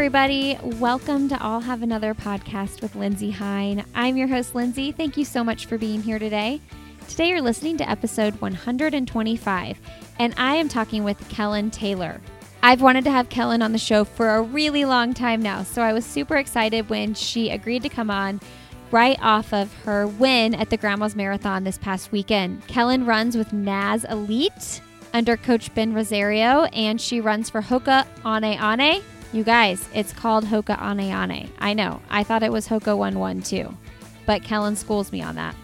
everybody. Welcome to I'll Have Another podcast with Lindsey Hein. I'm your host, Lindsay. Thank you so much for being here today. Today, you're listening to episode 125, and I am talking with Kellyn Taylor. I've wanted to have Kellyn on the show for a really long time now, so I was super excited when she agreed to come on right off of her win at the Grandma's Marathon this past weekend. Kellyn runs with NAZ Elite under Coach Ben Rosario, and she runs for Hoka Ane Ane. You guys, it's called Hoka Ane Ane. I know. I thought it was Hoka 1 1 too, but Kellyn schools me on that.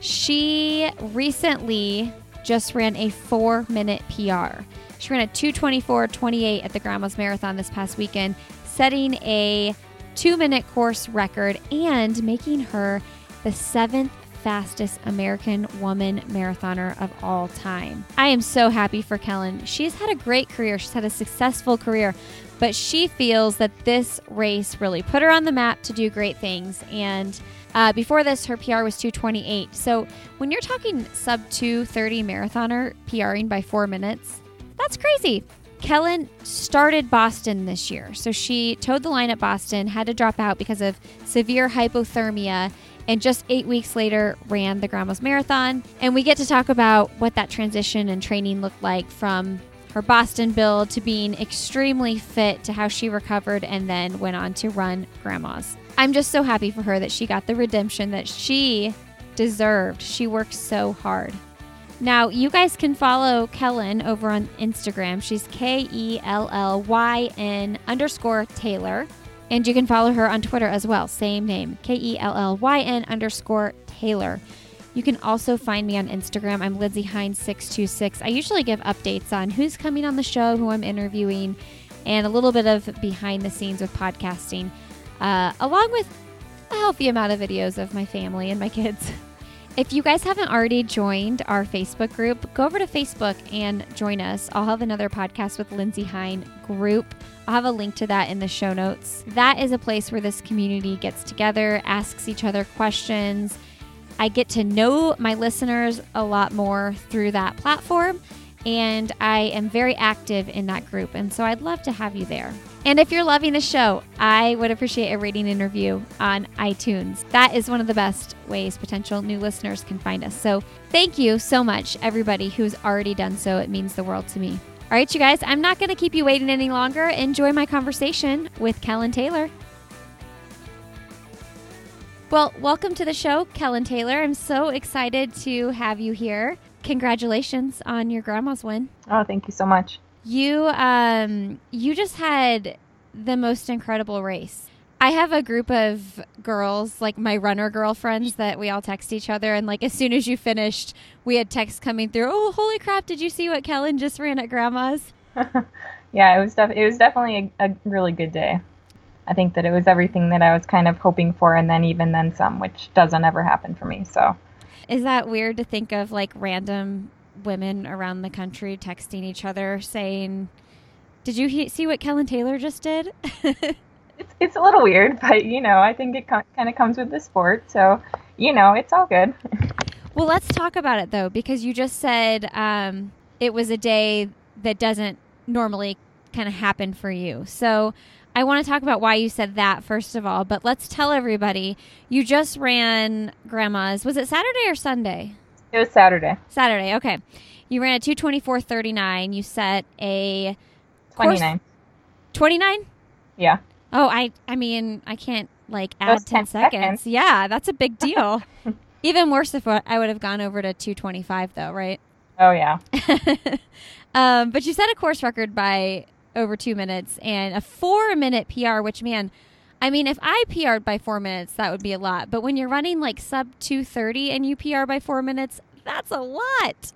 She recently just ran a four minute PR. She ran a 224.28 at the Grandma's Marathon this past weekend, setting a two minute course record and making her the seventh fastest American woman marathoner of all time. I am so happy for Kellyn. She's had a great career, she's had a successful career, but she feels that this race really put her on the map to do great things. And uh, before this, her PR was 228. So when you're talking sub 230 marathoner PRing by four minutes, that's crazy. Kellyn started Boston this year. So she towed the line at Boston, had to drop out because of severe hypothermia, and just eight weeks later ran the Grandma's Marathon. And we get to talk about what that transition and training looked like from her Boston build to being extremely fit to how she recovered and then went on to run Grandma's. I'm just so happy for her that she got the redemption that she deserved. She worked so hard. Now, you guys can follow Kellyn over on Instagram. She's K E L L Y N underscore Taylor. And you can follow her on Twitter as well. Same name, K E L L Y N underscore Taylor. You can also find me on Instagram. I'm Lindsay Hines626. I usually give updates on who's coming on the show, who I'm interviewing, and a little bit of behind the scenes with podcasting, uh, along with a healthy amount of videos of my family and my kids. If you guys haven't already joined our Facebook group, go over to Facebook and join us. I'll have another podcast with Lindsey Hein group. I'll have a link to that in the show notes. That is a place where this community gets together, asks each other questions. I get to know my listeners a lot more through that platform, and I am very active in that group. And so I'd love to have you there. And if you're loving the show, I would appreciate a rating and review on iTunes. That is one of the best ways potential new listeners can find us. So thank you so much, everybody who's already done so. It means the world to me. All right, you guys, I'm not going to keep you waiting any longer. Enjoy my conversation with Kellyn Taylor. Well, welcome to the show, Kellyn Taylor. I'm so excited to have you here. Congratulations on your grandma's win. Oh, thank you so much. You um you just had the most incredible race. I have a group of girls, like my runner girlfriends, that we all text each other. And like as soon as you finished, we had texts coming through. Oh, holy crap! Did you see what Kellyn just ran at Grandma's? yeah, it was def- it was definitely a, a really good day. I think that it was everything that I was kind of hoping for, and then even then some, which doesn't ever happen for me. So, is that weird to think of like random women around the country texting each other saying, "Did you he- see what Kellyn Taylor just did?" it's it's a little weird, but you know, I think it co- kind of comes with the sport, so you know, it's all good. well, let's talk about it though, because you just said um, it was a day that doesn't normally kind of happen for you. So. I want to talk about why you said that first of all, but let's tell everybody you just ran grandma's. Was it Saturday or Sunday? It was Saturday. Saturday. Okay. You ran a 224.39. You set a 29. 29? Yeah. Oh, I I mean, I can't like add 10, 10 seconds. seconds. Yeah, that's a big deal. Even worse if I would have gone over to 225 though, right? Oh yeah. um, but you set a course record by over 2 minutes and a 4 minute PR, which man, I mean, if I PR'd by four minutes, that would be a lot. But when you're running like sub 230 and you PR by four minutes, that's a lot.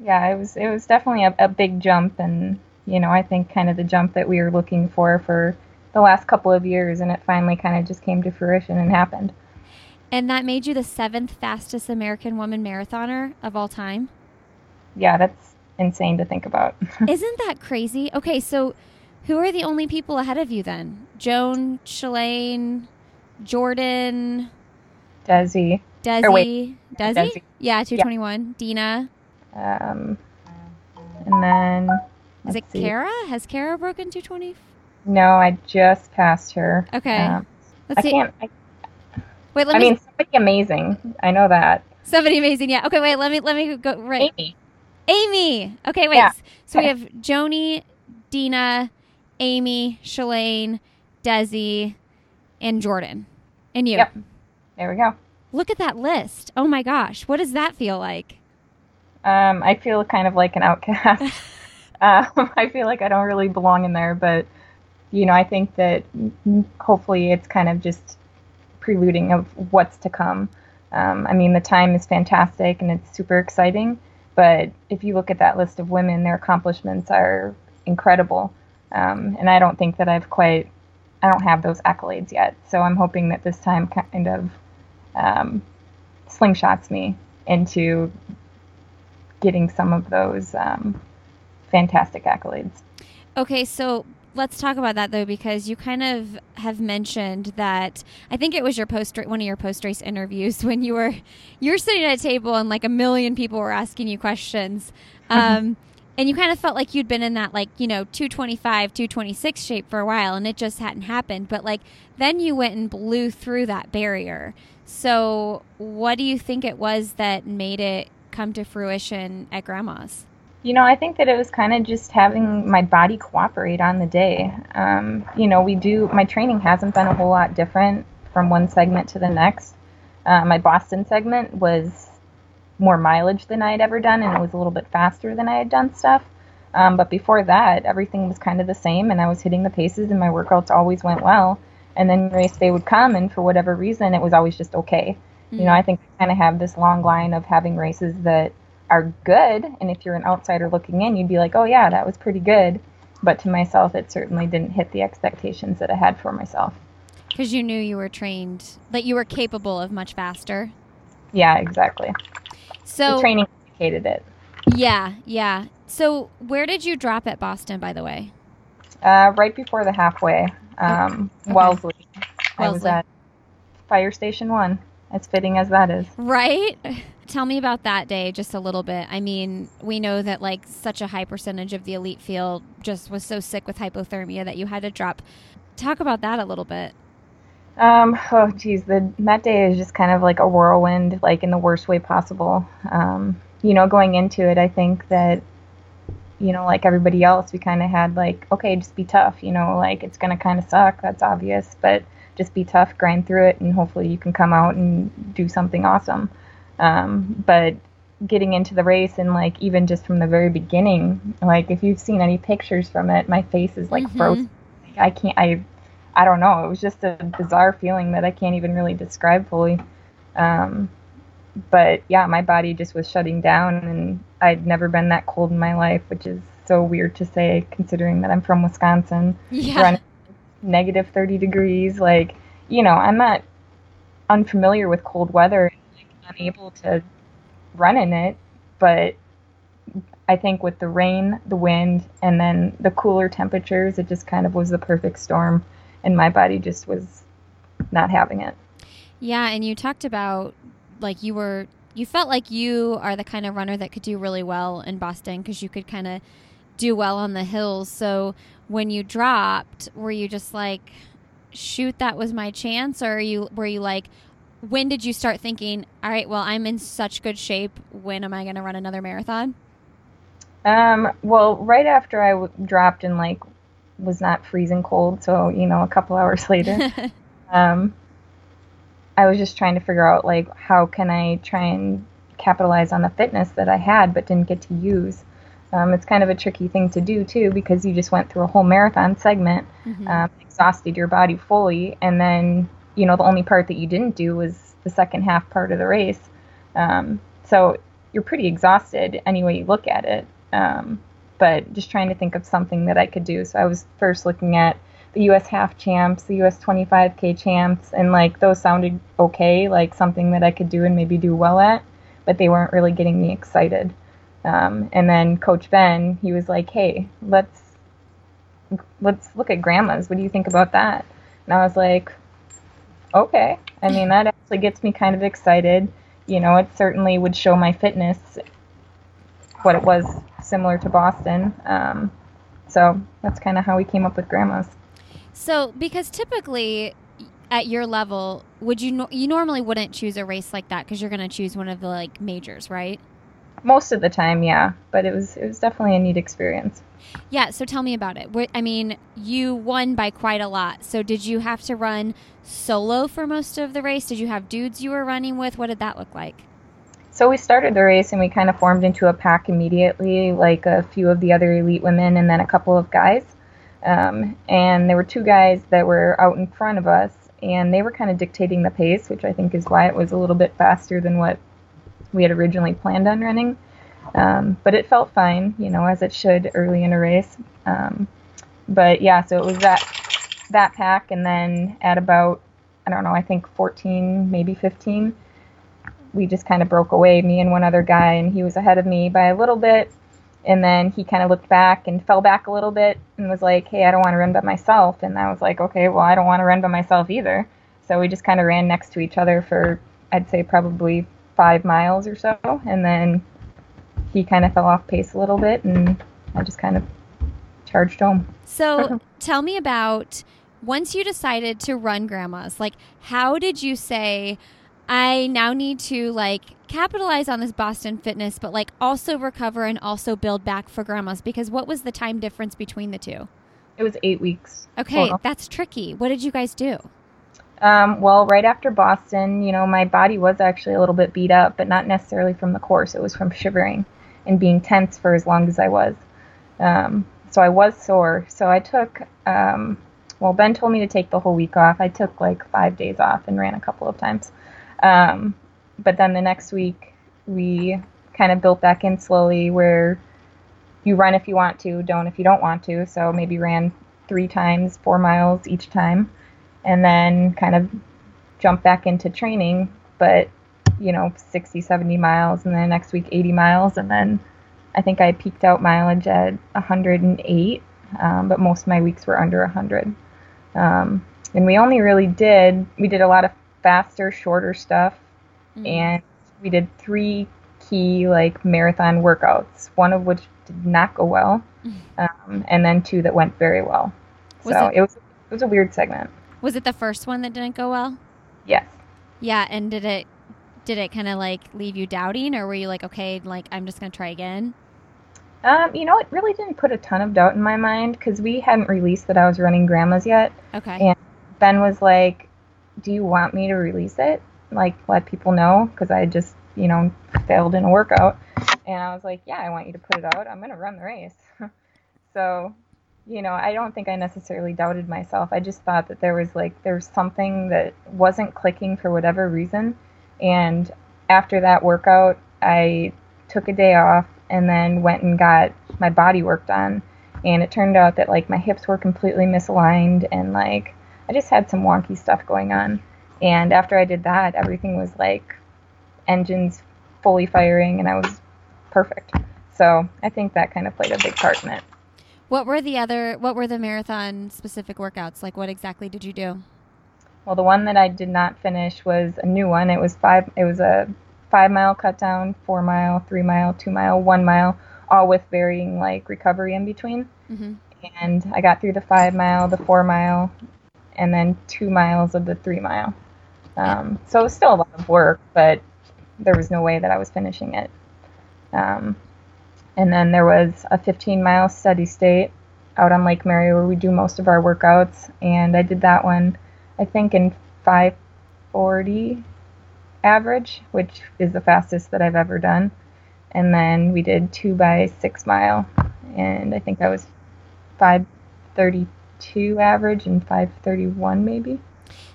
Yeah, it was it was definitely a, a big jump, and you know, I think kind of the jump that we were looking for for the last couple of years, and it finally kind of just came to fruition and happened. And that made you the seventh fastest American woman marathoner of all time. Yeah, that's insane to think about. Isn't that crazy? Okay, so who are the only people ahead of you then? Joan, Shalane, Jordan, Desi. Desi. Wait, Desi? Desi? Yeah, 221. Yeah. Deena. Um, and then. Is it see. Kara? Has Kara broken 220? No, I just passed her. Okay. Um, Let's I see. can't. I, Wait, let I me. mean, somebody amazing. I know that. somebody amazing. Yeah. Okay. Wait. Let me. Let me go. Right. Amy. Amy. Okay. Wait. Yeah. So we have Joni, Deena, Amy, Shalane, Desi, and Jordan, and you. Yep. There we go. Look at that list. Oh my gosh. What does that feel like? Um, I feel kind of like an outcast. um, I feel like I don't really belong in there, but you know, I think that hopefully it's kind of just preluding of what's to come. Um, I mean, the time is fantastic and it's super exciting, but if you look at that list of women, their accomplishments are incredible. Um, and I don't think that I've quite, I don't have those accolades yet. So I'm hoping that this time kind of um, slingshots me into getting some of those um, fantastic accolades. Okay, so let's talk about that though, because you kind of have mentioned that I think it was your post one of your post race interviews when you were you were sitting at a table and like a million people were asking you questions, um, and you kind of felt like you'd been in that like you know 225, 226 shape for a while, and it just hadn't happened. But like then you went and blew through that barrier. So what do you think it was that made it come to fruition at Grandma's? You know, I think that it was kind of just having my body cooperate on the day. Um, you know, we do, my training hasn't been a whole lot different from one segment to the next. Uh, my Boston segment was more mileage than I had ever done, and it was a little bit faster than I had done stuff. Um, but before that, everything was kind of the same, and I was hitting the paces, and my workouts always went well. And then race day would come, and for whatever reason, it was always just okay. You know, I think I kind of have this long line of having races that are good, and if you're an outsider looking in, you'd be like, oh yeah, that was pretty good. But to myself, it certainly didn't hit the expectations that I had for myself. Because you knew you were trained, that you were capable of much faster. Yeah, exactly. So the training indicated it. yeah, yeah. So where did you drop at Boston, by the way? Uh, right before the halfway, um, Okay. Wellesley. I was at Fire Station One. As fitting as that is. Right. Tell me about that day just a little bit. I mean, we know that like such a high percentage of the elite field just was so sick with hypothermia that you had to drop. Talk about that a little bit. Um, oh geez, the that day is just kind of like a whirlwind, like in the worst way possible. Um, you know, going into it, I think that, you know, like everybody else, we kind of had like, okay, just be tough. You know, like it's gonna kind of suck. That's obvious, but just be tough, grind through it, and hopefully you can come out and do something awesome. Um, but getting into the race and like even just from the very beginning, like if you've seen any pictures from it, my face is like Mhm. frozen. I can't. I I don't know. It was just a bizarre feeling that I can't even really describe fully. Um, but yeah, my body just was shutting down, and I'd never been that cold in my life, which is so weird to say considering that I'm from Wisconsin. Yeah. Running negative 30 degrees. Like, you know, I'm not unfamiliar with cold weather, like, unable to run in it, but I think with the rain, the wind, and then the cooler temperatures, it just kind of was the perfect storm, and my body just was not having it. Yeah, and you talked about like you were you felt like you are the kind of runner that could do really well in Boston because you could kind of do well on the hills. So when you dropped, were you just like, shoot, that was my chance, or are you were you like, when did you start thinking, all right, well, I'm in such good shape. When am I going to run another marathon? Um, well, right after I w- dropped and like was not freezing cold, so you know, a couple hours later, um, I was just trying to figure out like how can I try and capitalize on the fitness that I had but didn't get to use. Um, it's kind of a tricky thing to do too because you just went through a whole marathon segment, Mhm. um, exhausted your body fully, and then you know the only part that you didn't do was the second half part of the race. Um, so you're pretty exhausted any way you look at it. Um, but just trying to think of something that I could do. So I was first looking at the U.S. half champs, the U.S. 25K champs, and like those sounded okay, like something that I could do and maybe do well at, but they weren't really getting me excited. Um, and then Coach Ben, he was like, "Hey, let's let's look at grandmas. What do you think about that?" And I was like, "Okay." I mean, that actually gets me kind of excited. You know, it certainly would show my fitness what it was similar to Boston. Um, so that's kind of how we came up with grandmas. So, because typically at your level, would you no- you normally wouldn't choose a race like that because you're going to choose one of the like majors, right? Most of the time, yeah, but it was it was definitely a neat experience. Yeah, so tell me about it. I mean, you won by quite a lot. So did you have to run solo for most of the race? Did you have dudes you were running with? What did that look like? So we started the race and we kind of formed into a pack immediately, like a few of the other elite women and then a couple of guys. Um, and there were two guys that were out in front of us, and they were kind of dictating the pace, which I think is why it was a little bit faster than what we had originally planned on running. Um, but it felt fine, you know, as it should early in a race. Um, but yeah, so it was that that pack, and then at about I don't know, I think 14, maybe 15, we just kind of broke away, me and one other guy, and he was ahead of me by a little bit. And then he kind of looked back and fell back a little bit and was like, hey, I don't want to run by myself. And I was like, okay, well, I don't want to run by myself either. So we just kind of ran next to each other for, I'd say, probably five miles or so. And then he kind of fell off pace a little bit, and I just kind of charged home. So tell me about once you decided to run grandmas, like, how did you say, I now need to like capitalize on this Boston fitness, but like also recover and also build back for grandmas because what was the time difference between the two? It was eight weeks. Okay, that's tricky. What did you guys do? Um, well, right after Boston, you know, my body was actually a little bit beat up, but not necessarily from the course. It was from shivering and being tense for as long as I was. Um, so I was sore. So I took, um, well, Ben told me to take the whole week off. I took like five days off and ran a couple of times. Um, but then the next week, we kind of built back in slowly where you run if you want to, don't if you don't want to. So maybe ran three times, four miles each time, and then kind of jump back into training, but you know, 60, 70 miles, and then next week 80 miles, and then I think I peaked out mileage at 108, um, but most of my weeks were under 100. Um, and we only really did, we did a lot of faster, shorter stuff. Mm-hmm. And we did three key like marathon workouts, one of which did not go well, um, and then two that went very well. Was so it, it was it was a weird segment. Was it the first one that didn't go well? Yes. Yeah, and did it did it kind of like leave you doubting, or were you like, okay, like I'm just gonna try again? Um, you know, it really didn't put a ton of doubt in my mind because we hadn't released that I was running grandmas yet. Okay. And Ben was like, do you want me to release it? Like, let people know? Because I just, you know, failed in a workout. And I was like, yeah, I want you to put it out. I'm going to run the race. so, you know, I don't think I necessarily doubted myself. I just thought that there was like, there was something that wasn't clicking for whatever reason. And after that workout, I took a day off and then went and got my body worked on. And it turned out that like my hips were completely misaligned and like I just had some wonky stuff going on. And after I did that, everything was like engines fully firing and I was perfect. So I think that kind of played a big part in it. What were the other, what were the marathon specific workouts? Like what exactly did you do? Well, the one that I did not finish was a new one. It was five, it was a five mile cut down, four mile, three mile, two mile, one mile, all with varying like recovery in between. Mm-hmm. And I got through the five mile, the four mile, and then two miles of the three mile. Um, so it was still a lot of work, but there was no way that I was finishing it. Um, and then there was a 15 mile steady state out on Lake Mary where we do most of our workouts, and I did that one, I think, in 540 average, which is the fastest that I've ever done. And then we did two by six mile, and I think I was 532 average and 531 maybe.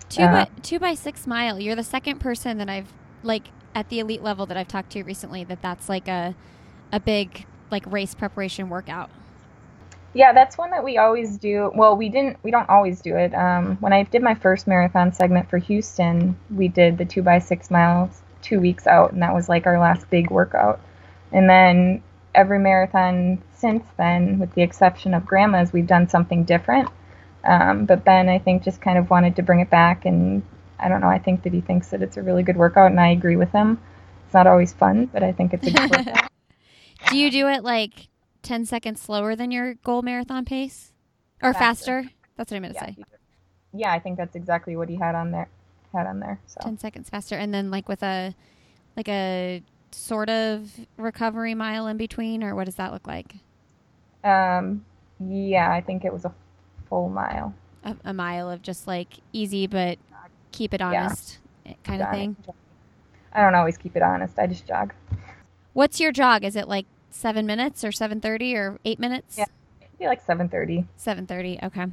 Two uh, by two by six mile. You're the second person that I've like at the elite level that I've talked to recently that that's like a a big like race preparation workout. Yeah, that's one that we always do. Well, we didn't. We don't always do it. Um, when I did my first marathon segment for Houston, we did the two by six miles two weeks out, and that was like our last big workout. And then every marathon since then, with the exception of grandma's, we've done something different. Um, but Ben, I think, just kind of wanted to bring it back, and I don't know. I think that he thinks that it's a really good workout, and I agree with him. It's not always fun, but I think it's a good workout. Do you do it like ten seconds slower than your goal marathon pace, or faster? faster? That's what I meant to Yeah, say. yeah, I think that's exactly what he had on there. Had on there. So 10 seconds faster and then like with a like a sort of recovery mile in between or what does that look like um, yeah, I think it was a full mile. a, a mile of just like easy but keep it honest eh, kind of thing I don't always keep it honest. I just jog. What's your jog? Is it like seven minutes or 7.30 or eight minutes? Yeah. Maybe like seven thirty. 7.30 okay. All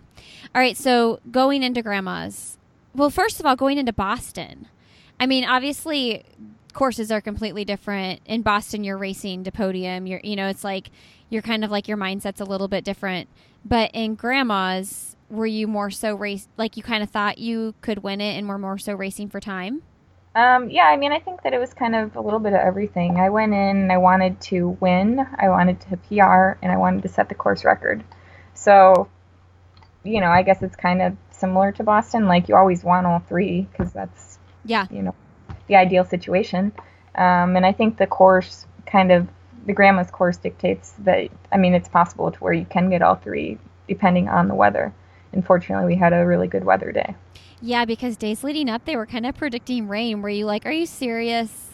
right so going into grandma's. Well first of all going into boston. I mean obviously courses are completely different. In boston you're racing to podium. You're you know it's like you're kind of like your mindset's a little bit different. But in grandma's were you more so race like you kind of thought you could win it and were more so racing for time Um, yeah, I mean, I think that it was kind of a little bit of everything. I went in and I wanted to win, I wanted to PR, and I wanted to set the course record. So, you know, I guess it's kind of similar to Boston. Like, you always want all three because that's, yeah you know, the ideal situation. Um, and I think the course kind of, the grandma's course dictates that, I mean, it's possible to where you can get all three depending on the weather. Unfortunately, we had a really good weather day. yeah because days leading up they were kind of predicting rain were you like are you serious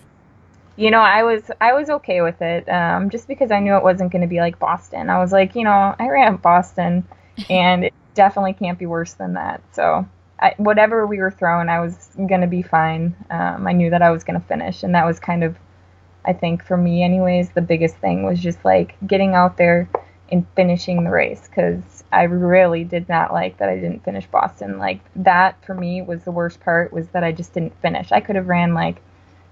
You know, I was I was okay with it, um, just because I knew it wasn't going to be like Boston. I was like, you know, I ran Boston, and it definitely can't be worse than that. So, I, whatever we were throwing, I was going to be fine. Um, I knew that I was going to finish, and that was kind of, I think, for me, anyways, the biggest thing was just like getting out there and finishing the race because I really did not like that I didn't finish Boston. Like that for me was the worst part was that I just didn't finish. I could have ran like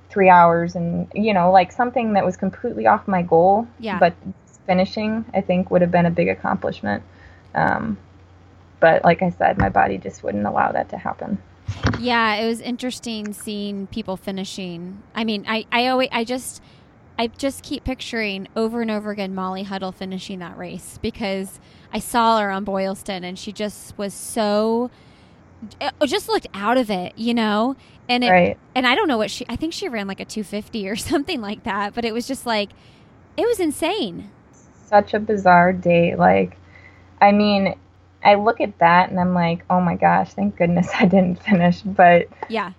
three hours and you know like something that was completely off my goal Yeah. but finishing i think would have been a big accomplishment um, but like i said my body just wouldn't allow that to happen Yeah, it was interesting seeing people finishing. I mean, I, I always, I just, I just keep picturing over and over again Molly Huddle finishing that race because I saw her on Boylston and she just was so, uh, oh, just looked out of it, you know. And it, right and I don't know what she, I think she ran like a two fifty or something like that, but it was just like, it was insane. such a bizarre day like i mean i look at that and i'm like oh my gosh thank goodness i didn't finish but Yeah,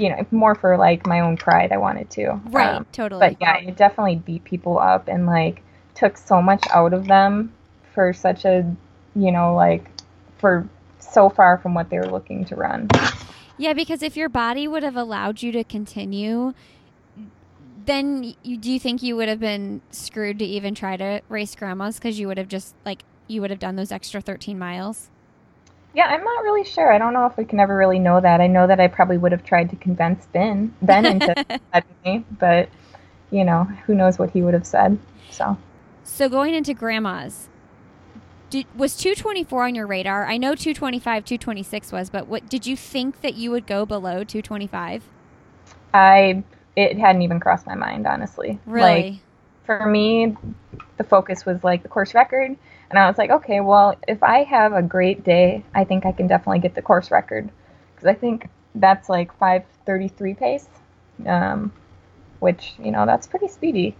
you know more for like my own pride i wanted to right, Um, totally. but yeah, it definitely beat people up and like took so much out of them for such a, you know, like for so far from what they were looking to run. Yeah, because if your body would have allowed you to continue, then you, do you think you would have been screwed to even try to race grandmas because you would have just like you would have done those extra 13 miles? Yeah, I'm not really sure. I don't know if we can ever really know that. I know that I probably would have tried to convince Ben Ben into me, but you know, who knows what he would have said. So So going into grandmas, did, was 224 on your radar? I know 225, 226 was, but what did you think that you would go below 225? I it hadn't even crossed my mind, honestly. Like Really? for me, the focus was like the course record. And I was like, okay, well, if I have a great day, I think I can definitely get the course record. Because I think that's like 533 pace, um, which, you know, that's pretty speedy.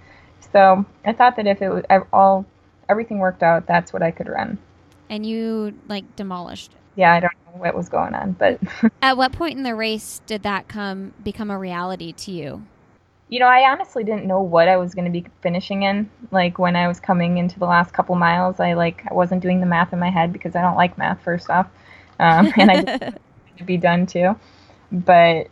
So I thought that if it was all, everything worked out, that's what I could run. and you like demolished. it. Yeah, I don't know what was going on, but At what point in the race did that come become a reality to you? You know, I honestly didn't know what I was going to be finishing in. Like when I was coming into the last couple miles, I like I wasn't doing the math in my head because I don't like math first off, um, and I just wanted to be done too. But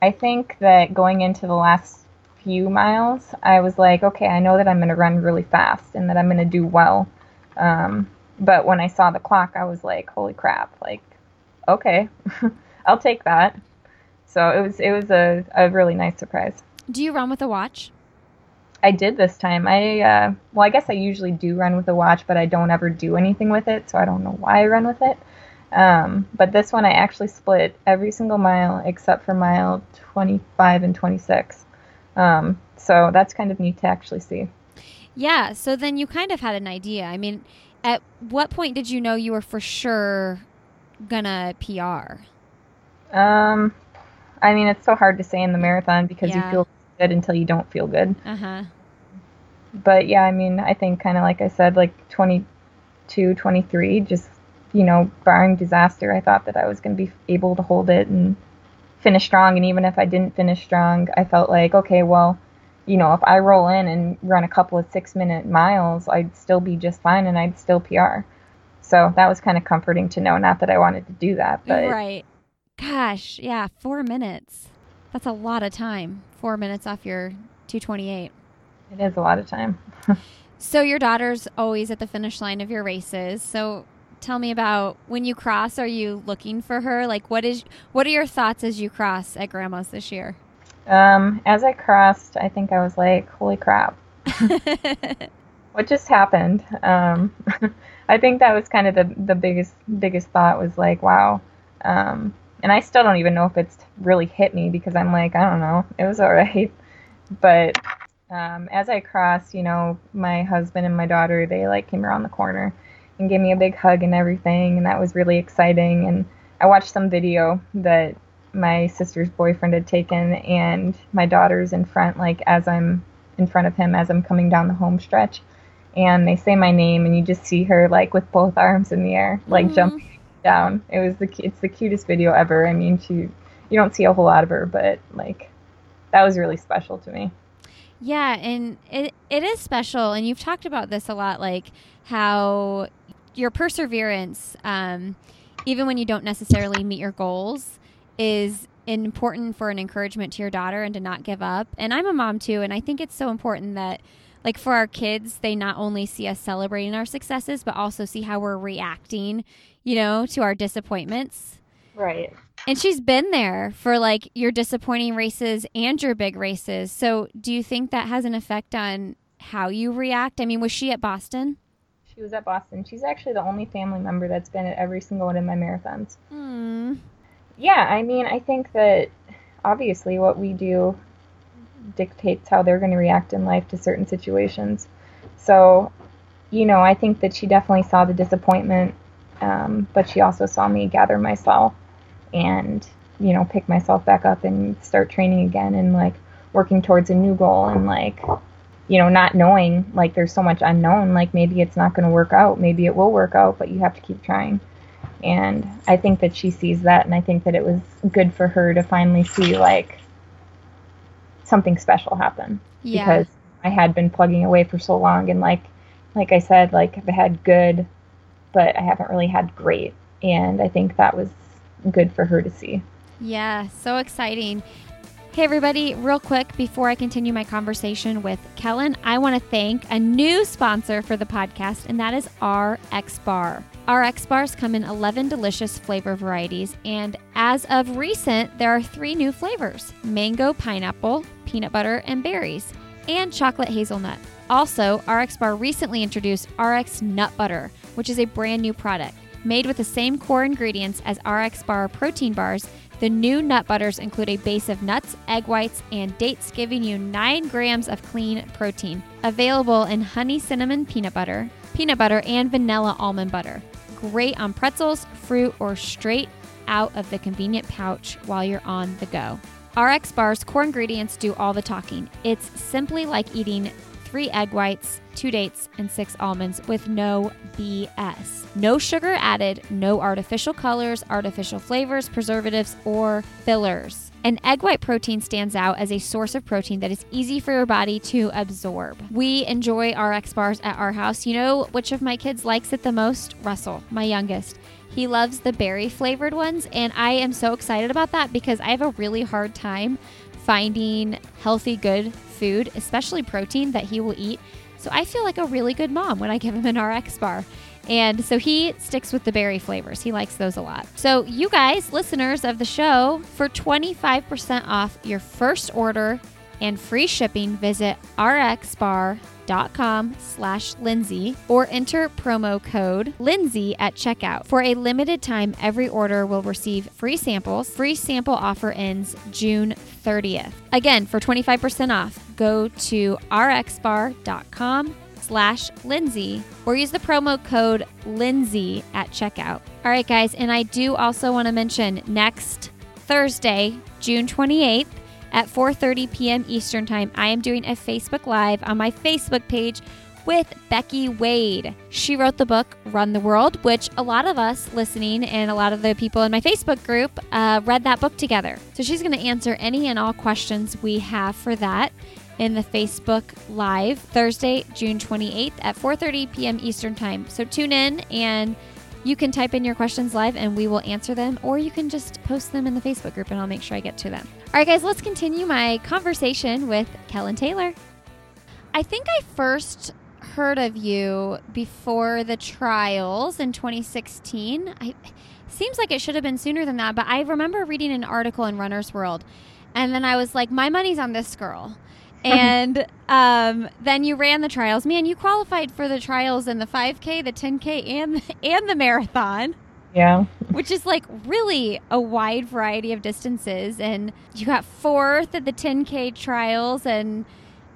I think that going into the last few miles, I was like, okay, I know that I'm going to run really fast and that I'm going to do well. Um, but when I saw the clock, I was like, holy crap! Like, okay, I'll take that. So it was it was a, a really nice surprise. Do you run with a watch? I did this time. I uh, well, I guess I usually do run with a watch, but I don't ever do anything with it, so I don't know why I run with it. Um, but this one, I actually split every single mile except for mile 25 and 26. Um, so that's kind of neat to actually see. Yeah, so then you kind of had an idea. I mean, at what point did you know you were for sure gonna PR? Um, I mean, it's so hard to say in the marathon because Yeah. you feel good until you don't feel good. Uh huh. But yeah, I mean, I think kind of like I said, like 22, 23, just you know, barring disaster, I thought that I was going to be able to hold it and finish strong. And even if I didn't finish strong, I felt like, okay, well, you know, if I roll in and run a couple of six minute miles, I'd still be just fine and I'd still PR. So that was kind of comforting to know. Not that I wanted to do that, but. Right. Gosh, yeah, four minutes. That's a lot of time. Four minutes off your 228. It is a lot of time. so your daughter's always at the finish line of your races. So tell me about when you cross are you looking for her like what is what are your thoughts as you cross at grandma's this year um, as i crossed i think i was like holy crap what just happened um, i think that was kind of the, the biggest biggest thought was like wow um, and i still don't even know if it's really hit me because i'm like i don't know it was all right but um, as i crossed you know my husband and my daughter they like came around the corner and gave me a big hug and everything, and that was really exciting. And I watched some video that my sister's boyfriend had taken, and my daughter's in front, like as I'm in front of him as I'm coming down the home stretch. And they say my name, and you just see her like with both arms in the air, like mm-hmm. jumping down. It was the it's the cutest video ever. I mean, she you don't see a whole lot of her, but like that was really special to me. Yeah, and it it is special, and you've talked about this a lot, like how your perseverance, um, even when you don't necessarily meet your goals, is important for an encouragement to your daughter and to not give up. And I'm a mom too, and I think it's so important that like for our kids, they not only see us celebrating our successes, but also see how we're reacting, you know, to our disappointments. Right. And she's been there for like your disappointing races and your big races. So, do you think that has an effect on how you react? I mean, was she at Boston? She was at Boston. She's actually the only family member that's been at every single one of my marathons. Mm. Yeah, I mean, I think that obviously what we do dictates how they're going to react in life to certain situations. So, you know, I think that she definitely saw the disappointment, um, but she also saw me gather myself and, you know, pick myself back up and start training again and like working towards a new goal and like you know, not knowing like there's so much unknown, like maybe it's not going to work out, maybe it will work out, but you have to keep trying. And I think that she sees that, and I think that it was good for her to finally see like something special happen. Yeah. Because I had been plugging away for so long, and like, like I said, like I've had good, but I haven't really had great, and I think that was good for her to see. Yeah, so exciting. Hey, everybody, real quick before I continue my conversation with Kellyn, I want to thank a new sponsor for the podcast, and that is RX Bar. RX bars come in 11 delicious flavor varieties, and as of recent, there are three new flavors mango, pineapple, peanut butter, and berries, and chocolate hazelnut. Also, RX Bar recently introduced RX Nut Butter, which is a brand new product. Made with the same core ingredients as RX Bar protein bars, the new nut butters include a base of nuts, egg whites, and dates, giving you 9 grams of clean protein. Available in honey cinnamon peanut butter, peanut butter, and vanilla almond butter. Great on pretzels, fruit, or straight out of the convenient pouch while you're on the go. RX Bar's core ingredients do all the talking. It's simply like eating three egg whites, two dates, and six almonds with no BS. No sugar added, no artificial colors, artificial flavors, preservatives, or fillers. An egg white protein stands out as a source of protein that is easy for your body to absorb. We enjoy RX bars at our house. You know which of my kids likes it the most? Russell, my youngest. He loves the berry flavored ones, and I am so excited about that because I have a really hard time finding healthy, good food, especially protein that he will eat. So I feel like a really good mom when I give him an RX bar. And so he sticks with the berry flavors. He likes those a lot. So, you guys, listeners of the show, for 25% off your first order and free shipping, visit rxbar.com com slash Lindsay or enter promo code Lindsay at checkout. For a limited time, every order will receive free samples. Free sample offer ends June 30th. Again, for 25% off, go to rxbar.com slash Lindsay or use the promo code Lindsay at checkout. All right, guys, and I do also want to mention next Thursday, June 28th, at 4:30 p.m. Eastern Time, I am doing a Facebook Live on my Facebook page with Becky Wade. She wrote the book Run the World, which a lot of us listening and a lot of the people in my Facebook group uh, read that book together. So she's going to answer any and all questions we have for that in the Facebook Live Thursday, June 28th at 4:30 p.m. Eastern Time. So tune in and you can type in your questions live and we will answer them, or you can just post them in the Facebook group and I'll make sure I get to them. All right, guys, let's continue my conversation with Kellyn Taylor. I think I first heard of you before the trials in 2016. I seems like it should have been sooner than that, but I remember reading an article in Runner's World, and then I was like, my money's on this girl. And um, then you ran the trials. Man, you qualified for the trials in the 5K, the 10K, and and the marathon. Yeah. which is like really a wide variety of distances. And you got fourth at the 10K trials and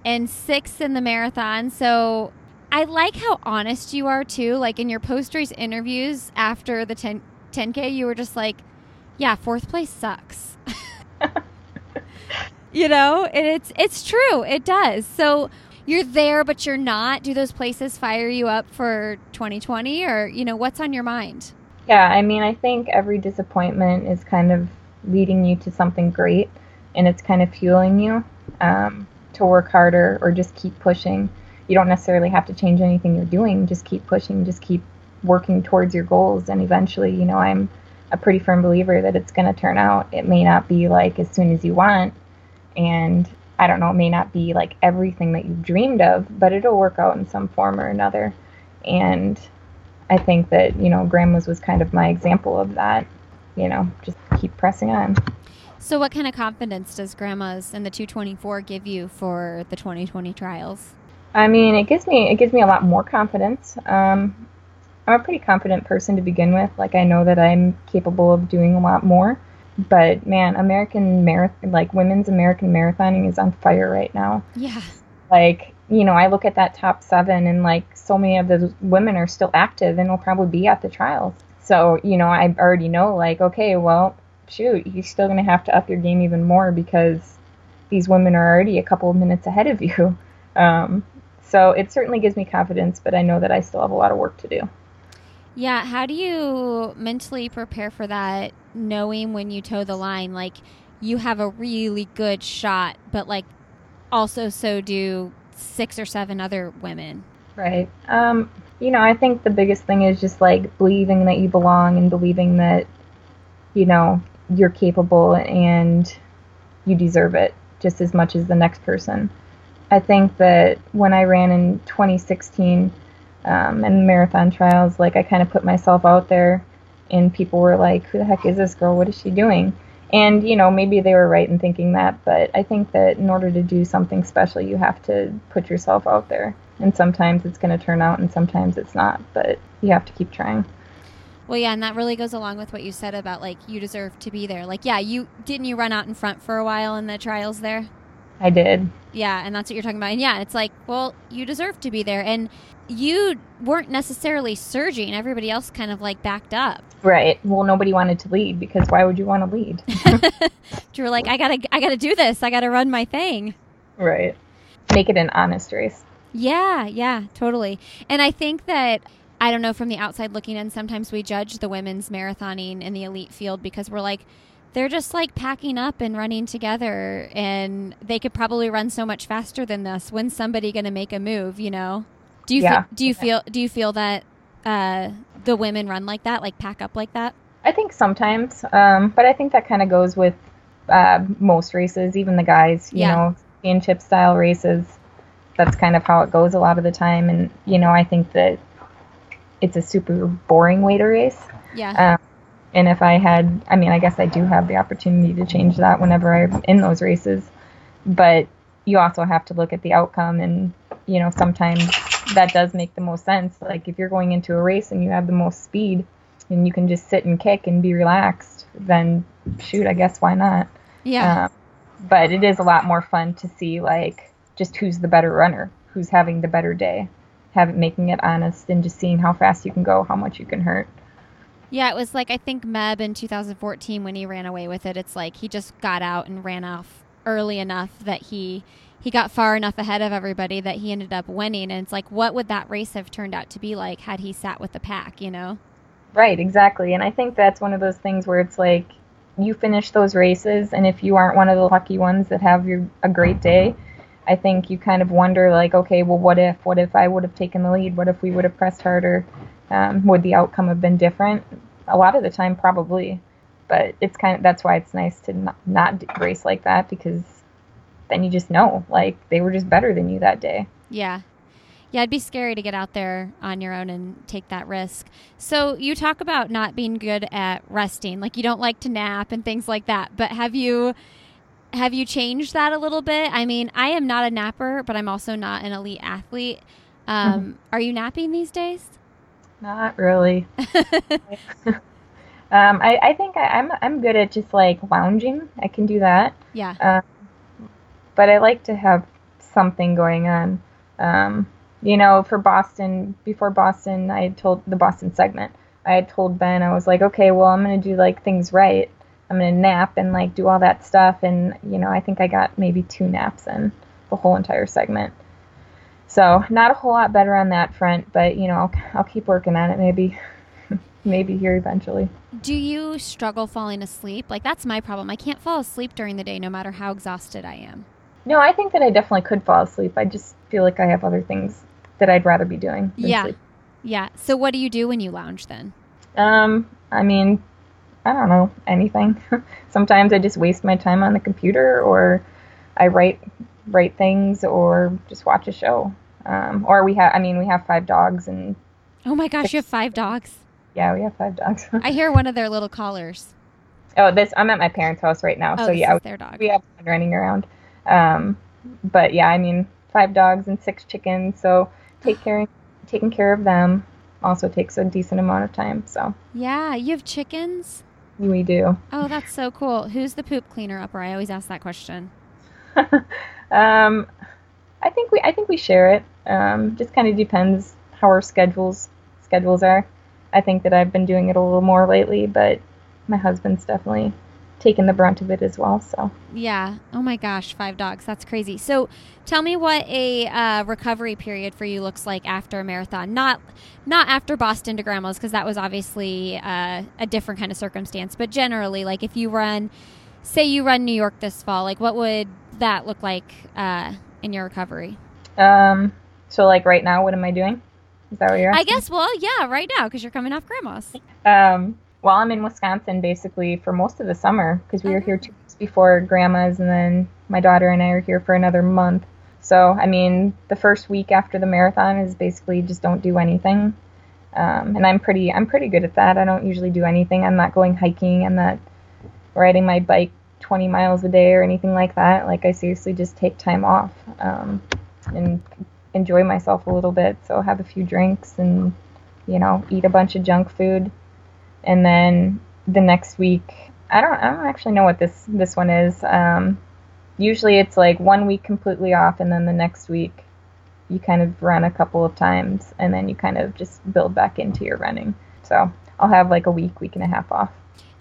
and sixth in the marathon. So I like how honest you are too. Like in your post race interviews after the 10, 10K, you were just like, yeah, fourth place sucks. you know, and it's it's true. It does. So you're there but you're not. Do those places fire you up for 2020 or, you know, what's on your mind? Yeah, I mean, I think every disappointment is kind of leading you to something great and it's kind of fueling you um, to work harder or just keep pushing. You don't necessarily have to change anything you're doing, just keep pushing, just keep working towards your goals. And eventually, you know, I'm a pretty firm believer that it's going to turn out. It may not be like as soon as you want, and I don't know, it may not be like everything that you've dreamed of, but it'll work out in some form or another. And I think that, you know, Grandma's was kind of my example of that. You know, just keep pressing on. So, what kind of confidence does Grandma's and the 224 give you for the 2020 trials? I mean, it gives me it gives me a lot more confidence. Um, I'm a pretty confident person to begin with. Like I know that I'm capable of doing a lot more. But man, American marathon, like women's American marathoning is on fire right now. Yeah. Like, you know, I look at that top seven and like so many of the women are still active and will probably be at the trials. So, you know, I already know like, okay, well, shoot, you're still going to have to up your game even more because these women are already a couple of minutes ahead of you. Um, so it certainly gives me confidence, but I know that I still have a lot of work to do. Yeah, how do you mentally prepare for that knowing when you toe the line like you have a really good shot, but like also so do six or seven other women? Right. Um, you know, I think the biggest thing is just like believing that you belong and believing that you know, you're capable and you deserve it just as much as the next person. I think that when I ran in 2016, um, and marathon trials, like I kind of put myself out there, and people were like, "Who the heck is this girl? What is she doing?" And you know, maybe they were right in thinking that, but I think that in order to do something special, you have to put yourself out there. And sometimes it's going to turn out, and sometimes it's not. But you have to keep trying. Well, yeah, and that really goes along with what you said about like you deserve to be there. Like, yeah, you didn't you run out in front for a while in the trials there? I did. Yeah, and that's what you're talking about. And yeah, it's like, well, you deserve to be there. And you weren't necessarily surging. Everybody else kind of like backed up. Right. Well, nobody wanted to lead because why would you want to lead? you were like, I gotta, I gotta do this. I gotta run my thing. Right. Make it an honest race. Yeah, yeah, totally. And I think that I don't know from the outside looking in, sometimes we judge the women's marathoning in the elite field because we're like, they're just like packing up and running together and they could probably run so much faster than us when's somebody going to make a move you know do you yeah. fe- do you feel do you feel that uh, the women run like that like pack up like that i think sometimes um, but i think that kind of goes with uh, most races even the guys you Yeah. know championship style races that's kind of how it goes a lot of the time and you know i think that it's a super boring way to race yeah Um, and if I had, I mean, I guess I do have the opportunity to change that whenever I'm in those races. But you also have to look at the outcome, and you know, sometimes that does make the most sense. Like if you're going into a race and you have the most speed, and you can just sit and kick and be relaxed, then shoot, I guess why not? yeah Um, but it is a lot more fun to see like just who's the better runner, who's having the better day, have it making it honest, and just seeing how fast you can go, how much you can hurt. yeah it was like i think meb in 2014 when he ran away with it it's like he just got out and ran off early enough that he he got far enough ahead of everybody that he ended up winning. And it's like, what would that race have turned out to be like had he sat with the pack? You know? Right, exactly. And I think that's one of those things where it's like you finish those races, and if you aren't one of the lucky ones that have your, a great day, I think you kind of wonder, like, okay, well, what if? What if I would have taken the lead? What if we would have pressed harder? Um, would the outcome have been different? A lot of the time, probably. But it's kind of that's why it's nice to not, not race like that because then you just know, like, they were just better than you that day. Yeah, yeah, it'd be scary to get out there on your own and take that risk. So you talk about not being good at resting, like you don't like to nap and things like that. But have you have you changed that a little bit? I mean, I am not a napper, but I'm also not an elite athlete. Um, mm-hmm. Are you napping these days? Not really. um, I, I think I, am I'm, I'm good at just like lounging. I can do that. Yeah. Um, but I like to have something going on. Um, you know, for Boston, before Boston, I had told the Boston segment, I had told Ben, I was like, okay, well, I'm going to do like things right. I'm going to nap and like do all that stuff. And, you know, I think I got maybe two naps in the whole entire segment. So not a whole lot better on that front, but, you know, I'll, I'll keep working on it maybe. maybe here eventually. Do you struggle falling asleep? Like that's my problem. I can't fall asleep during the day no matter how exhausted I am. No, I think that I definitely could fall asleep. I just feel like I have other things that I'd rather be doing. yeah. Sleep. Yeah. So what do you do when you lounge then? Um, I mean, I don't know, anything. Sometimes I just waste my time on the computer or I write write things or just watch a show. Um, or we have I mean, we have five dogs and Oh my gosh, six, you have five dogs. Yeah, we have five dogs. I hear one of their little collars. Oh, this I'm at my parents' house right now, oh, so yeah, their dog. We have one running around. Um, but yeah, I mean, five dogs and six chickens, so take care taking care of them also takes a decent amount of time. So yeah, you have chickens. We do. Oh, that's so cool. Who's the poop cleaner upper? I always ask that question. um, I think we I think we share it. Um, just kind of depends how our schedules schedules are. I think that I've been doing it a little more lately, but my husband's definitely taken the brunt of it as well. So yeah. Oh my gosh, five dogs. That's crazy. So tell me what a uh, recovery period for you looks like after a marathon. Not not after Boston to Grandma's because that was obviously uh, a different kind of circumstance. But generally, like if you run, say you run New York this fall, like what would that look like uh, in your recovery? Um. So like right now, what am I doing? Is that what you're asking? I guess. Well, yeah, right now because you're coming off Grandma's. Um well, I'm in Wisconsin basically for most of the summer because we were here two weeks before grandma's, and then my daughter and I are here for another month. So, I mean, the first week after the marathon is basically just don't do anything. Um, and I'm pretty, I'm pretty good at that. I don't usually do anything. I'm not going hiking. I'm not riding my bike 20 miles a day or anything like that. Like I seriously just take time off um, and enjoy myself a little bit. So have a few drinks and you know eat a bunch of junk food and then the next week I don't I don't actually know what this this one is. Um, usually it's like one week completely off, and then the next week you kind of run a couple of times, and then you kind of just build back into your running. So I'll have like a week, week and a half off.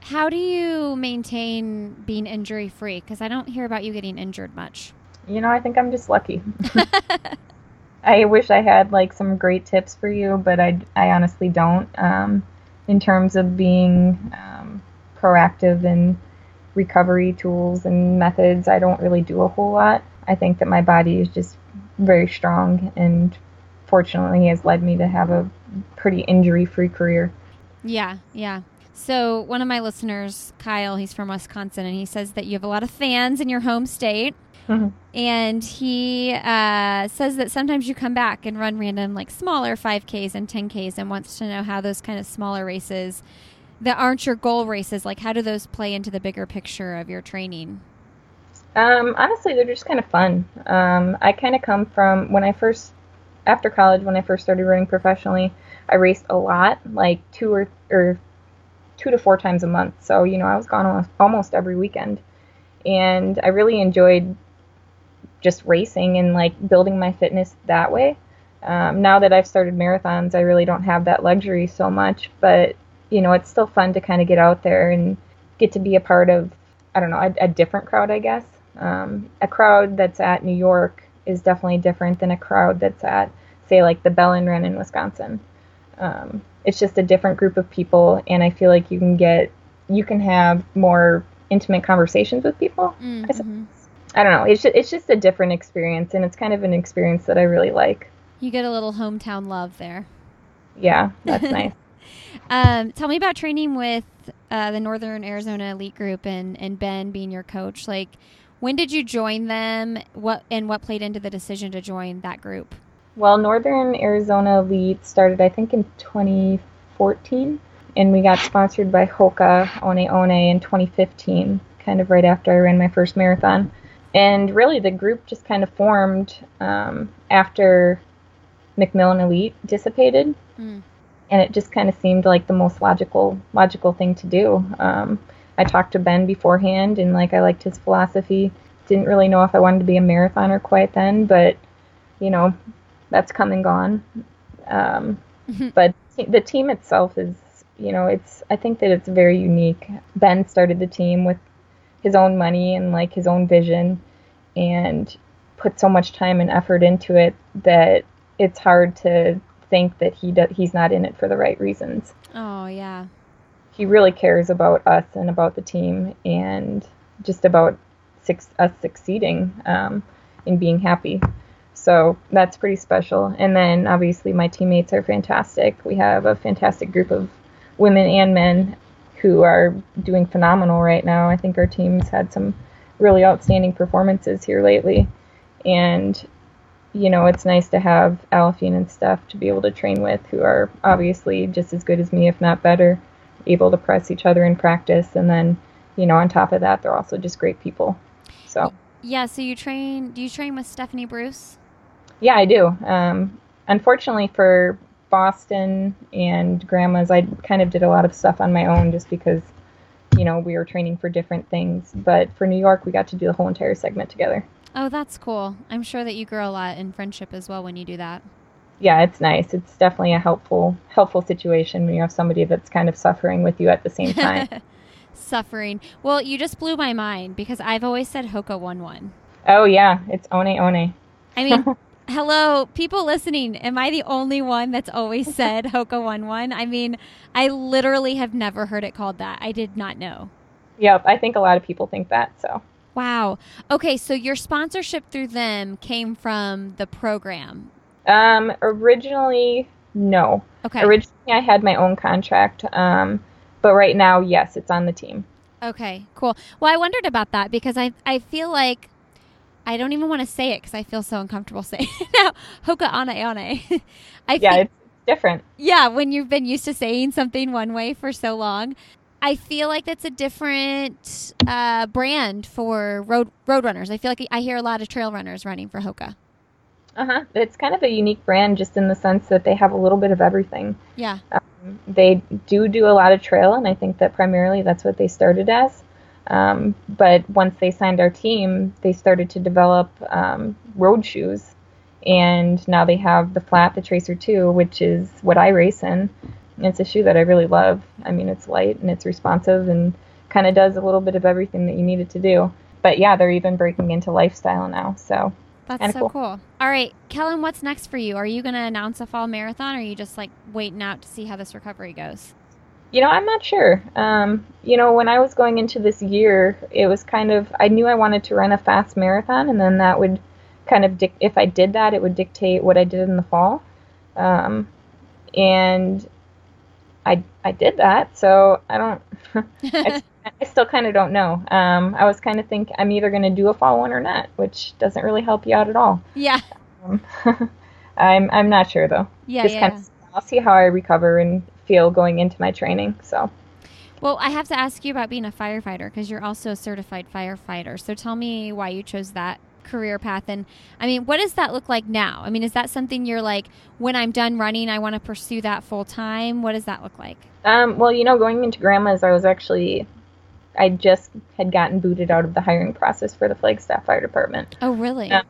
How do you maintain being injury free? Because I don't hear about you getting injured much. You know, I think I'm just lucky. I wish I had like some great tips for you, but I, I honestly don't. Um, in terms of being um, proactive in recovery tools and methods. I don't really do a whole lot. I think that my body is just very strong and fortunately has led me to have a pretty injury free career. Yeah, yeah. So, one of my listeners, Kyle, he's from Wisconsin, and he says that you have a lot of fans in your home state. Mm-hmm. And he uh, says that sometimes you come back and run random, like smaller 5Ks and 10Ks, and wants to know how those kind of smaller races that aren't your goal races, like how do those play into the bigger picture of your training? Um, honestly, they're just kind of fun. Um, I kind of come from when I first, after college, when I first started running professionally, I raced a lot, like two or, or two to four times a month. So, you know, I was gone almost, almost every weekend. And I really enjoyed just racing and like building my fitness that way. Um, now that I've started marathons, I really don't have that luxury so much, but you know, it's still fun to kind of get out there and get to be a part of, I don't know, a, a different crowd, I guess. Um, a crowd that's at New York is definitely different than a crowd that's at, say, like the Bellin Run in Wisconsin. Um, it's just a different group of people, and I feel like you can get, you can have more intimate conversations with people. Mm-hmm. I, don't know. It's just, it's just a different experience, and it's kind of an experience that I really like. You get a little hometown love there. Yeah, that's nice. Um, tell me about training with uh, the Northern Arizona Elite Group and, and Ben being your coach. Like, when did you join them? What and what played into the decision to join that group? Well, Northern Arizona Elite started, I think, in 2014, and we got sponsored by Hoka One One in 2015, kind of right after I ran my first marathon. And really, the group just kind of formed um, after McMillan Elite dissipated, Mm. and it just kind of seemed like the most logical logical thing to do. Um, I talked to Ben beforehand, and like I liked his philosophy. Didn't really know if I wanted to be a marathoner quite then, but you know, that's come and gone. Um, but the team itself is, you know, it's. I think that it's very unique. Ben started the team with his own money and like his own vision, and put so much time and effort into it that it's hard to think that he do, he's not in it for the right reasons. Oh yeah. He really cares about us and about the team and just about six, us succeeding um, and being happy. So that's pretty special. And then obviously my teammates are fantastic. We have a fantastic group of women and men who are doing phenomenal right now. I think our team's had some really outstanding performances here lately. And you know, it's nice to have Aliphine and stuff to be able to train with who are obviously just as good as me, if not better, able to press each other in practice. And then, you know, on top of that, they're also just great people. So, Yeah. So you train? Do you train with Stephanie Bruce? yeah, I do. Um, unfortunately for Boston and Grandma's, I kind of did a lot of stuff on my own just because, you know, we were training for different things. But for New York, we got to do the whole entire segment together. Oh, that's cool. I'm sure that you grow a lot in friendship as well when you do that. yeah, it's nice. It's definitely a helpful helpful situation when you have somebody that's kind of suffering with you at the same time. Suffering. Well, you just blew my mind because I've always said Hoka one one. oh yeah, it's one one. I mean, hello, people listening. Am I the only one that's always said Hoka one one? I mean, I literally have never heard it called that. I did not know. Yep, I think a lot of people think that. So Wow. Okay, so your sponsorship through them came from the program. um, originally, no. Okay. Originally, I had my own contract. Um, but right now, yes, it's on the team. Okay, cool. Well, I wondered about that because I I feel like I don't even want to say it because I feel so uncomfortable saying it now. Hoka ana ane. I Yeah, feel- it's different. yeah, when you've been used to saying something one way for so long, I feel like that's a different uh, brand for road road runners. I feel like I hear a lot of trail runners running for Hoka. Uh huh. It's kind of a unique brand, just in the sense that they have a little bit of everything. Yeah. they do do a lot of trail, and I think that primarily that's what they started as. Um, but once they signed our team, they started to develop um, road shoes, and now they have the flat, the Tracer 2, which is what I race in. And it's a shoe that I really love. I mean, it's light and it's responsive and kind of does a little bit of everything that you need it to do. But yeah, they're even breaking into lifestyle now. So That's so cool. cool. All right, Kellyn, what's next for you? Are you going to announce a fall marathon or are you just like waiting out to see how this recovery goes? You know, I'm not sure. Um, you know, when I was going into this year, it was kind of I knew I wanted to run a fast marathon, and then that would kind of dic- if I did that, it would dictate what I did in the fall. Um, and I I did that, so I don't. I, I still kind of don't know. Um, I was kind of think I'm either going to do a fall one or not, which doesn't really help you out at all. yeah. Um, I'm I'm not sure though. Yeah, Just yeah. kind of I'll see how I recover and feel going into my training. So. Well, I have to ask you about being a firefighter because you're also a certified firefighter. So tell me why you chose that career path. And I mean, what does that look like now? I mean, is that something you're like, when I'm done running, I want to pursue that full time? What does that look like? Um, well, you know, going into grandma's, I was actually, I just had gotten booted out of the hiring process for the Flagstaff Fire Department. Oh, really? Yeah.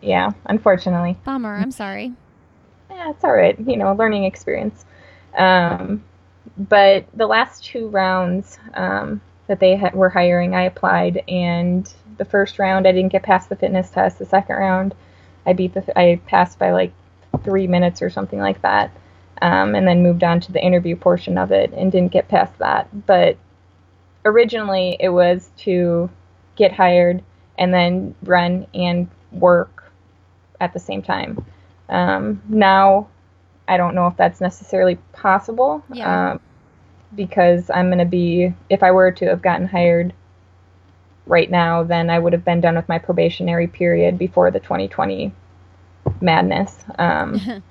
Yeah, unfortunately. Bummer. I'm sorry. Yeah, it's all right. You know, learning experience. Um, but the last two rounds um, that they ha- were hiring, I applied, and the first round. I didn't get past the fitness test. The second round, I beat the I passed by like three minutes or something like that, um, and then moved on to the interview portion of it and didn't get past that. But originally, it was to get hired and then run and work at the same time. Um, now, I don't know if that's necessarily possible. Yeah. Um, because I'm going to be, if I were to have gotten hired right now, then I would have been done with my probationary period before the 2020 madness. Um,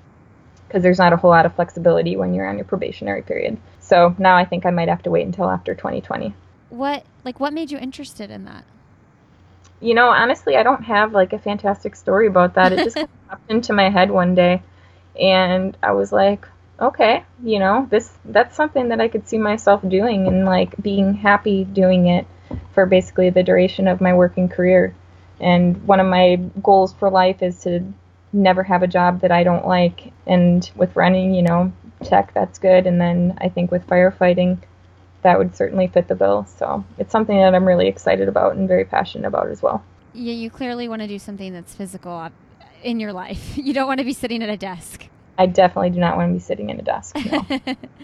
because there's not a whole lot of flexibility when you're on your probationary period. So now I think I might have to wait until after 2020. What like what made you interested in that? You know, honestly, I don't have like a fantastic story about that. It just popped into my head one day, and I was like, okay, you know, this that's something that I could see myself doing and like being happy doing it for basically the duration of my working career. And one of my goals for life is to never have a job that I don't like. And with running, you know, tech, that's good. And then I think with firefighting, that would certainly fit the bill. So it's something that I'm really excited about and very passionate about as well. Yeah, you clearly want to do something that's physical in your life. You don't want to be sitting at a desk. I definitely do not want to be sitting in a desk. No.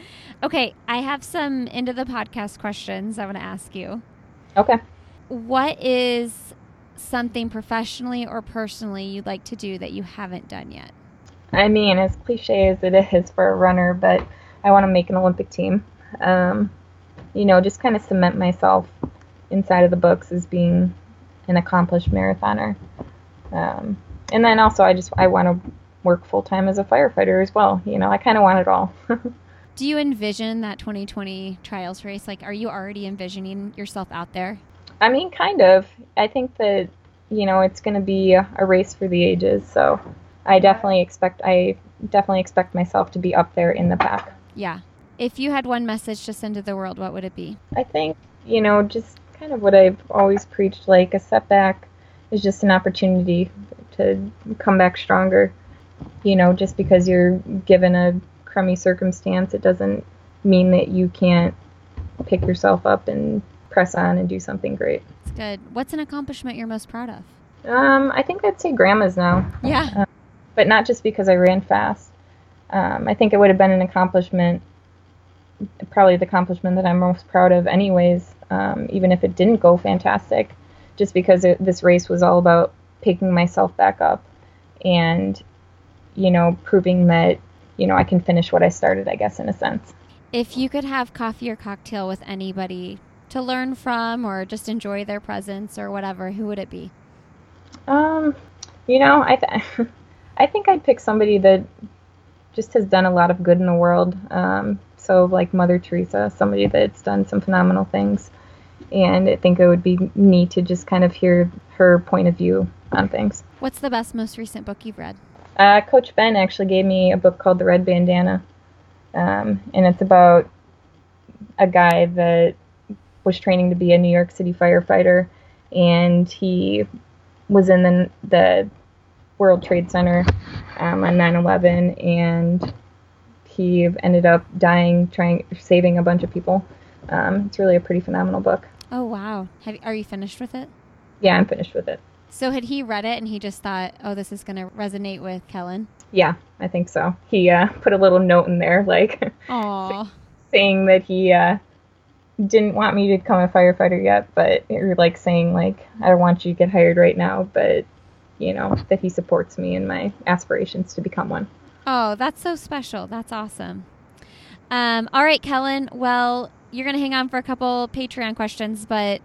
okay, I have some end of the podcast questions I want to ask you. okay. What is something professionally or personally you'd like to do that you haven't done yet? I mean, as cliche as it is for a runner, but I want to make an Olympic team. Um, you know, just kind of cement myself inside of the books as being an accomplished marathoner. Um, and then also, I just I want to work full time as a firefighter as well. You know, I kind of want it all. Do you envision that 2020 trials race? Like, are you already envisioning yourself out there? I mean, kind of. I think that you know it's going to be a, race for the ages, so I definitely expect I definitely expect myself to be up there in the pack. Yeah. If you had one message to send to the world, what would it be? I think you know just kind of what I've always preached. Like a setback is just an opportunity to come back stronger. You know, just because you're given a crummy circumstance, it doesn't mean that you can't pick yourself up and press on and do something great. It's good. What's an accomplishment you're most proud of? Um, I think I'd say grandma's now, Yeah. but not just because I ran fast. Um, I think it would have been an accomplishment, probably the accomplishment that I'm most proud of, anyways, um, even if it didn't go fantastic, just because it, this race was all about picking myself back up and, you know, proving that, you know, I can finish what I started, I guess, in a sense. If you could have coffee or cocktail with anybody to learn from or just enjoy their presence or whatever, who would it be? Um, you know, I th- I think I'd pick somebody that just has done a lot of good in the world. Um, so like Mother Teresa, somebody that's done some phenomenal things, and I think it would be neat to just kind of hear her point of view on things. What's the best, most recent book you've read? Uh, Coach Ben actually gave me a book called The Red Bandana, um, and it's about a guy that was training to be a New York City firefighter, and he was in the, the World Trade Center um, on 9/11, and he ended up dying trying saving a bunch of people. Um, it's really a pretty phenomenal book. Oh, wow. Have, are you finished with it? Yeah, I'm finished with it. So, had he read it and he just thought, oh, this is going to resonate with Kellyn? Yeah, I think so. He uh, put a little note in there, like saying that he uh, didn't want me to become a firefighter yet, but or like saying like I don't want you to get hired right now, but you know that he supports me in my aspirations to become one. Oh, that's so special. That's awesome. Um, all right, Kellyn. Well, you're going to hang on for a couple Patreon questions, but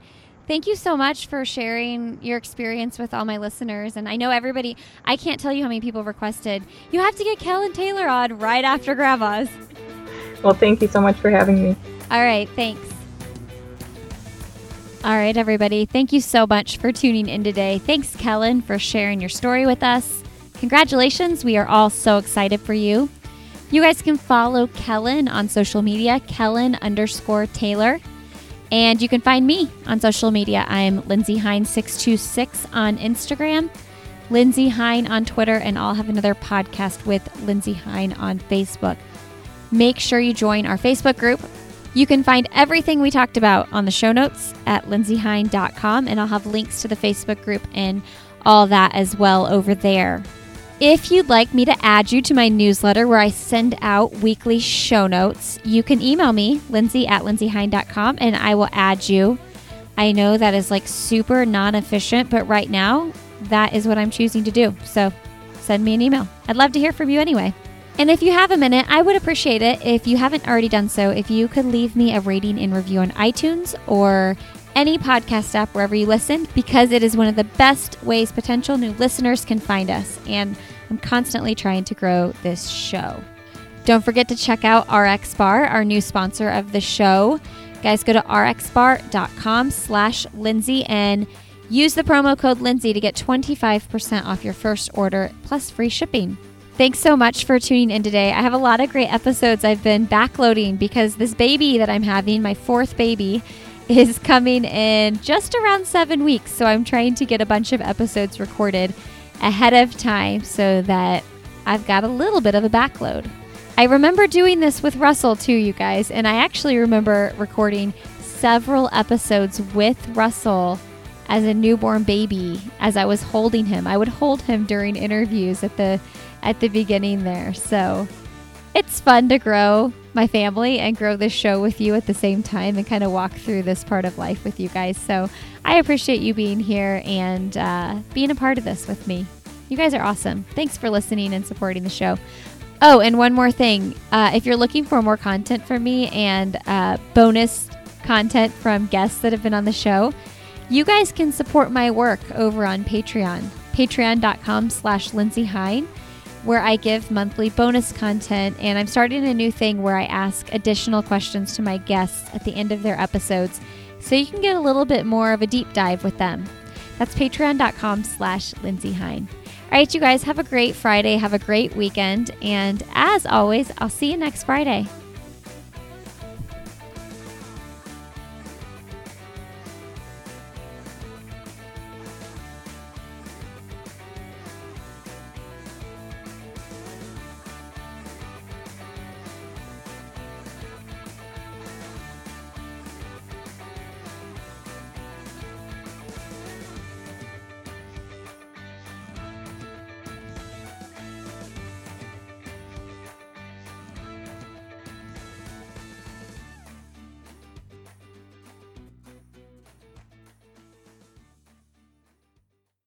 thank you so much for sharing your experience with all my listeners. And I know everybody, I can't tell you how many people requested, you have to get Kellyn Taylor on right after Grandma's. Well, thank you so much for having me. All right, thanks. All right, everybody. Thank you so much for tuning in today. Thanks, Kellyn, for sharing your story with us. Congratulations. We are all so excited for you. You guys can follow Kellyn on social media, Kellyn underscore Taylor. And you can find me on social media. I'm Lindsey Hein626 on Instagram, Lindsey Hein on Twitter, and I'll Have Another podcast with Lindsey Hein on Facebook. Make sure you join our Facebook group You can find everything we talked about on the show notes at lindseyhein.com, and I'll have links to the Facebook group and all that as well over there. If you'd like me to add you to my newsletter where I send out weekly show notes, you can email me, lindsey at lindseyhein.com, and I will add you. I know that is like super non efficient, but right now, that is what I'm choosing to do. So send me an email. I'd love to hear from you anyway. And if you have a minute, I would appreciate it if you haven't already done so, if you could leave me a rating and review on iTunes or any podcast app wherever you listen, because it is one of the best ways potential new listeners can find us. And I'm constantly trying to grow this show. Don't forget to check out RX Bar, our new sponsor of the show. Guys, go to rxbar.com slash Lindsey and use the promo code Lindsey to get 25% off your first order plus free shipping. Thanks so much for tuning in today. I have a lot of great episodes I've been backloading because this baby that I'm having, my fourth baby, is coming in just around seven weeks. So I'm trying to get a bunch of episodes recorded ahead of time so that I've got a little bit of a backload. I remember doing this with Russell too, you guys, and I actually remember recording several episodes with Russell as a newborn baby as I was holding him. I would hold him during interviews at the at the beginning there. So it's fun to grow my family and grow this show with you at the same time and kind of walk through this part of life with you guys. So I appreciate you being here and uh, being a part of this with me. You guys are awesome. Thanks for listening and supporting the show. Oh, and one more thing. Uh, if you're looking for more content from me and uh, bonus content from guests that have been on the show, you guys can support my work over on Patreon. Patreon.com slash Lindsey Hein where I give monthly bonus content. And I'm starting a new thing where I ask additional questions to my guests at the end of their episodes so you can get a little bit more of a deep dive with them. That's patreon.com slash Lindsey Hein. All right, you guys, have a great Friday. Have a great weekend. And as always, I'll see you next Friday.